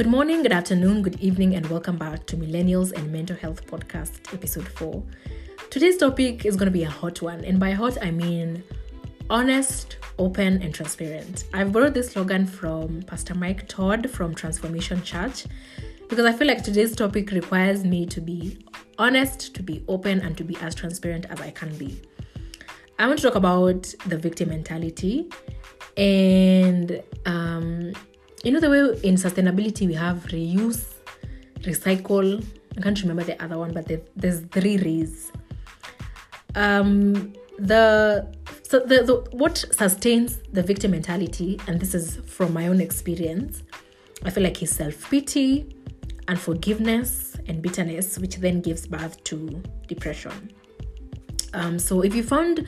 Good morning, good afternoon, good evening, and welcome back to Millennials and Mental Health Podcast, episode 4. Today's topic is going to be a hot one, and by hot, I mean honest, open, and transparent. I've borrowed this slogan from Pastor Mike Todd from Transformation Church because I feel like today's topic requires me to be honest, to be open, and to be as transparent as I can be. I want to talk about the victim mentality and um, you know the way in sustainability we have reuse recycle. I can't remember the other one but there's three rays um the so the, the what sustains the victim mentality and this is from my own experience i feel like is self-pity unforgiveness and bitterness which then gives birth to depression. Um, so if you found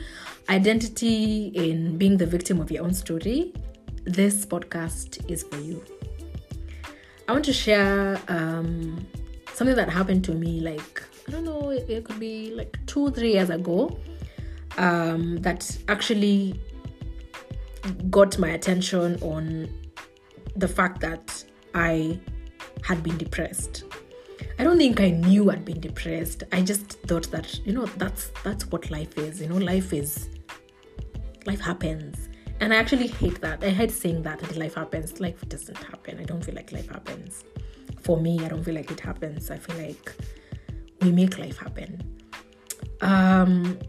identity in being the victim of your own story this podcast is for you. I want to share um, something that happened to me like, I don't know, it, it could be like two, three years ago um, that actually got my attention on the fact that I had been depressed. I don't think I knew I'd been depressed. I just thought that, you know, that's that's what life is. You know, life is life happens and I actually hate that. I hate saying that, life happens. Life doesn't happen. I don't feel like life happens. For me, I don't feel like it happens. I feel like we make life happen. Um,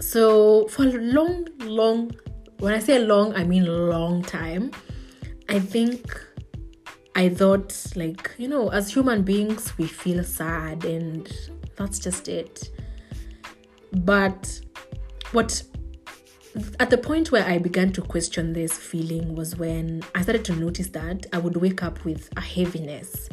so for a long, long, when I say long, I mean long time. I think I thought like, you know, as human beings, we feel sad and that's just it. But what at the point where I began to question this feeling was when I started to notice that I would wake up with a heaviness.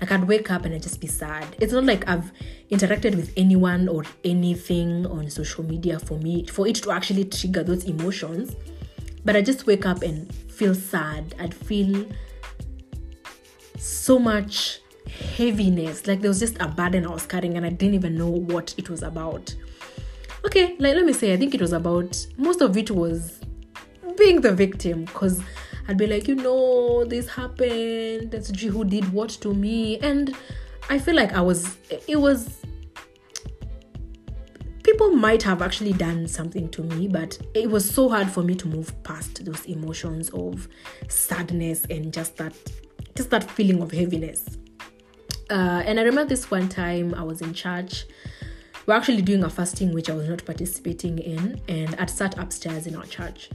Like I'd wake up and I'd just be sad. It's not like I've interacted with anyone or anything on social media for me for it to actually trigger those emotions. But I just wake up and feel sad. I'd feel so much heaviness. Like there was just a burden I was carrying and I didn't even know what it was about okay like let me say i think it was about most of it was being the victim because i'd be like you know this happened that's who did what to me. And i feel like i was it was people might have actually done something to me but it was so hard for me to move past those emotions of sadness and just that just that feeling of heaviness. Uh, and i remember this one time i was in church we're actually doing a fasting which I was not participating in, and I'd sat upstairs in our church.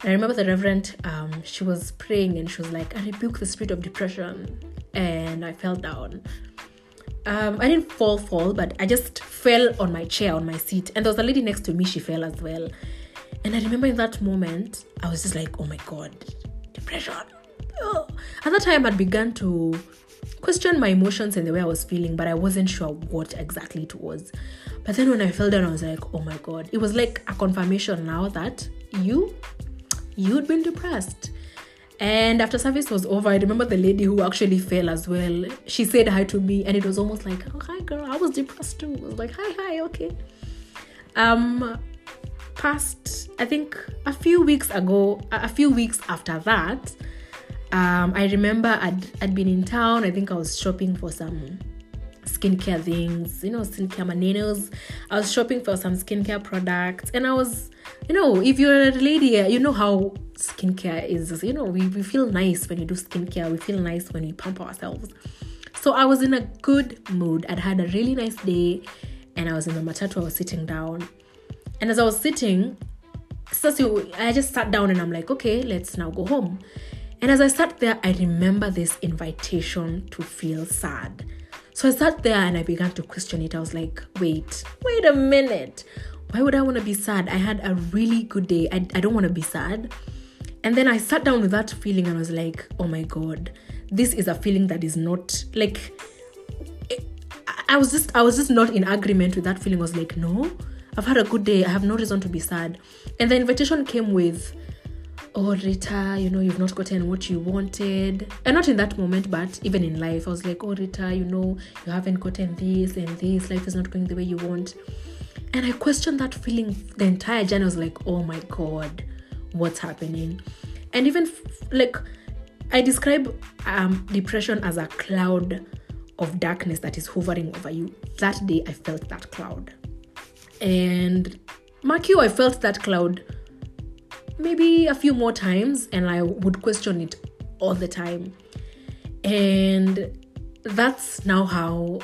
And I remember the Reverend, um, she was praying and she was like, I rebuke the spirit of depression. And I fell down. Um, I didn't fall, fall, but I just fell on my chair, on my seat. And there was a lady next to me, she fell as well. And I remember in that moment, I was just like, oh my God, depression. Oh. At that time, I'd begun to question my emotions and the way I was feeling, but I wasn't sure what exactly it was. But then when I fell down, I was like, oh my god. It was like a confirmation now that you you'd been depressed. And after service was over, I remember the lady who actually fell as well. She said hi to me, and it was almost like, "Oh, hi, girl. I was depressed too." I was like, "Hi, hi, okay." Um, past I think a few weeks ago, a few weeks after that, um, I remember I'd, I'd been in town. I think I was shopping for some skincare things, you know, skincare nails. I was shopping for some skincare products, and I was, you know, if you're a lady, you know how skincare is. You know, we, we feel nice when you do skincare, we feel nice when we pump ourselves. So I was in a good mood. I'd had a really nice day, and I was in the matatu, I was sitting down. And as I was sitting, so I just sat down and I'm like, okay, let's now go home. And as I sat there, I remember this invitation to feel sad. So I sat there and I began to question it. I was like, wait, wait a minute. Why would I want to be sad? I had a really good day. I, I don't want to be sad. And then I sat down with that feeling and I was like, oh my God, this is a feeling that is not like. I was just I was just not in agreement with that feeling. I was like, no, I've had a good day. I have no reason to be sad. And the invitation came with oh rita you know you've not gotten what you wanted. And not in that moment but even in life i was like oh rita you know you haven't gotten this and this. Life is not going the way you want. And i questioned that feeling the entire journey. I was like oh my god what's happening? And even f- like I describe um, depression as a cloud of darkness that is hovering over you. That day, I felt that cloud. And mark you, I felt that cloud maybe a few more times, and I would question it all the time. And that's now how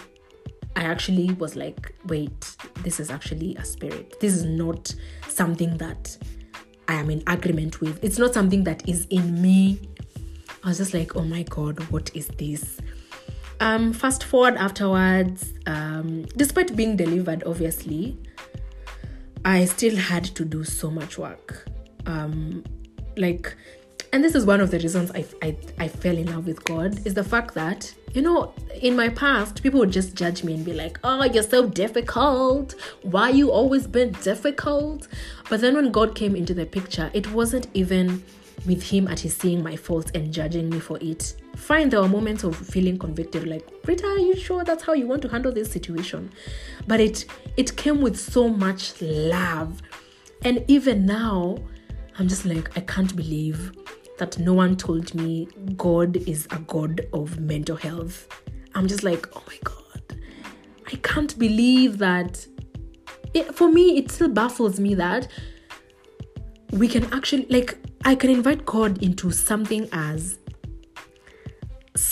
I actually was like, wait, this is actually a spirit. This is not something that I am in agreement with. It's not something that is in me. I was just like, oh my God, what is this? Um, fast forward afterwards, um, despite being delivered, obviously, I still had to do so much work. Um, like, and this is one of the reasons I, I, I fell in love with God is the fact that, you know, in my past, people would just judge me and be like, oh, you're so difficult. Why you always been difficult? But then when God came into the picture, it wasn't even with him at his seeing my faults and judging me for it. Fine, there were moments of feeling convicted, like, Rita, are you sure that's how you want to handle this situation? But it it came with so much love. And even now, I'm just like, I can't believe that no one told me God is a God of mental health. I'm just like, oh my God. I can't believe that. It, for me, it still baffles me that we can actually, like, I can invite God into something as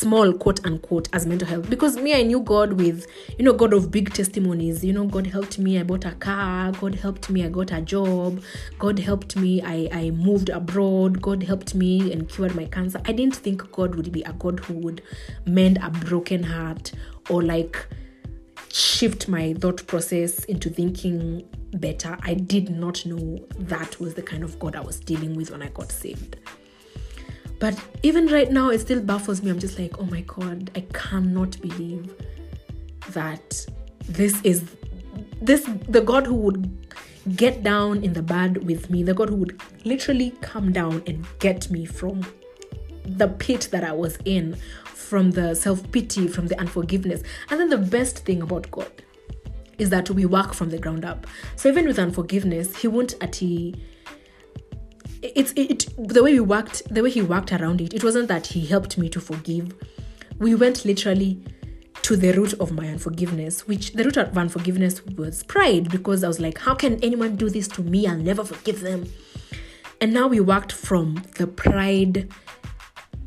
small quote unquote as mental health. Because me i knew god with you know god of big testimonies. You know god helped me i bought a car. God helped me i got a job. God helped me i i moved abroad. God helped me and cured my cancer. I didn't think god would be a god who would mend a broken heart or like shift my thought process into thinking better. I did not know that was the kind of god i was dealing with when i got saved but even right now, it still baffles me. I'm just like, oh my God, I cannot believe that this is this the God who would get down in the bad with me, the God who would literally come down and get me from the pit that I was in, from the self pity, from the unforgiveness. And then the best thing about God is that we work from the ground up. So even with unforgiveness, He won't at it's it the way we worked the way he worked around it it wasn't that he helped me to forgive. We went literally to the root of my unforgiveness which the root of unforgiveness was pride because i was like how can anyone do this to me? I'll never forgive them. And now we worked from the pride.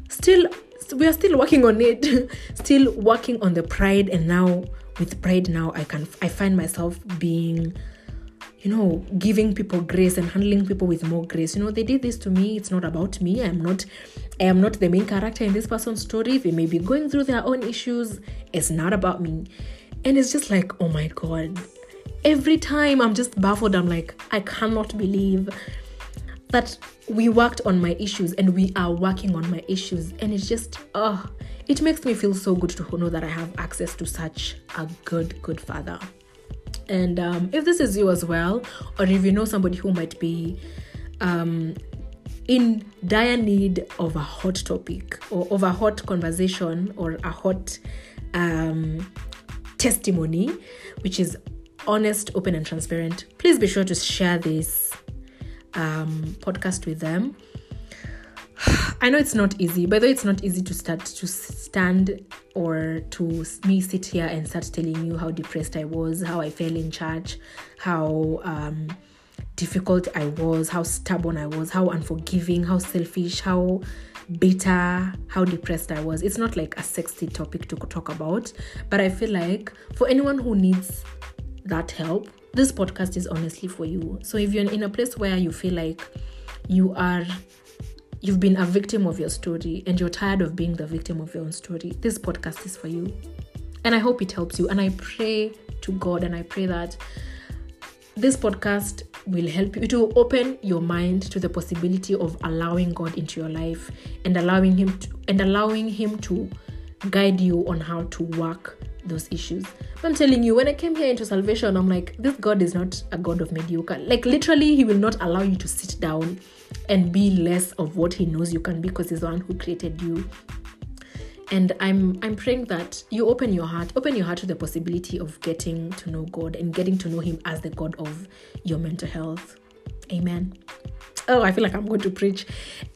Still we are still working on it. Still working on the pride and now with pride now i can i find myself being you know, giving people grace and handling people with more grace. You know, they did this to me. It's not about me. I'm not I am not the main character in this person's story. They may be going through their own issues. It's not about me. And it's just like, oh my God. Every time I'm just baffled. I'm like, I cannot believe that we worked on my issues and we are working on my issues. And it's just, oh, it makes me feel so good to know that I have access to such a good, good father. And um, if this is you as well, or if you know somebody who might be um, in dire need of a hot topic or of a hot conversation or a hot um, testimony, which is honest, open, and transparent, please be sure to share this um, podcast with them. I know it's not easy. By the way, it's not easy to start to stand or to me sit here and start telling you how depressed I was, how I fell in church, how um, difficult I was, how stubborn I was, how unforgiving, how selfish, how bitter, how depressed I was. It's not like a sexy topic to talk about, but I feel like for anyone who needs that help, this podcast is honestly for you. So if you're in a place where you feel like you are you've been a victim of your story and you're tired of being the victim of your own story, this podcast is for you. And I hope it helps you. And I pray to God and I pray that this podcast will help you to open your mind to the possibility of allowing God into your life and allowing him to and allowing him to guide you on how to work those issues. I'm telling you, when I came here into salvation, I'm like, this God is not a God of mediocre. Like, literally, He will not allow you to sit down and be less of what He knows you can be because He's the one who created you. And I'm I'm praying that you open your heart, open your heart to the possibility of getting to know God and getting to know Him as the God of your mental health. Amen. oh, I feel like I'm going to preach.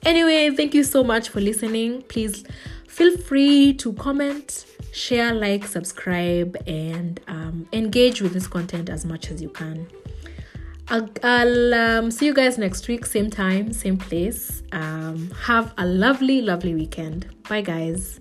Anyway, thank you so much for listening. Please feel free to comment, share, like, subscribe, and um, engage with this content as much as you can. I'll, I'll um, see you guys next week, same time, same place. Um, have a lovely, lovely weekend. Bye, guys.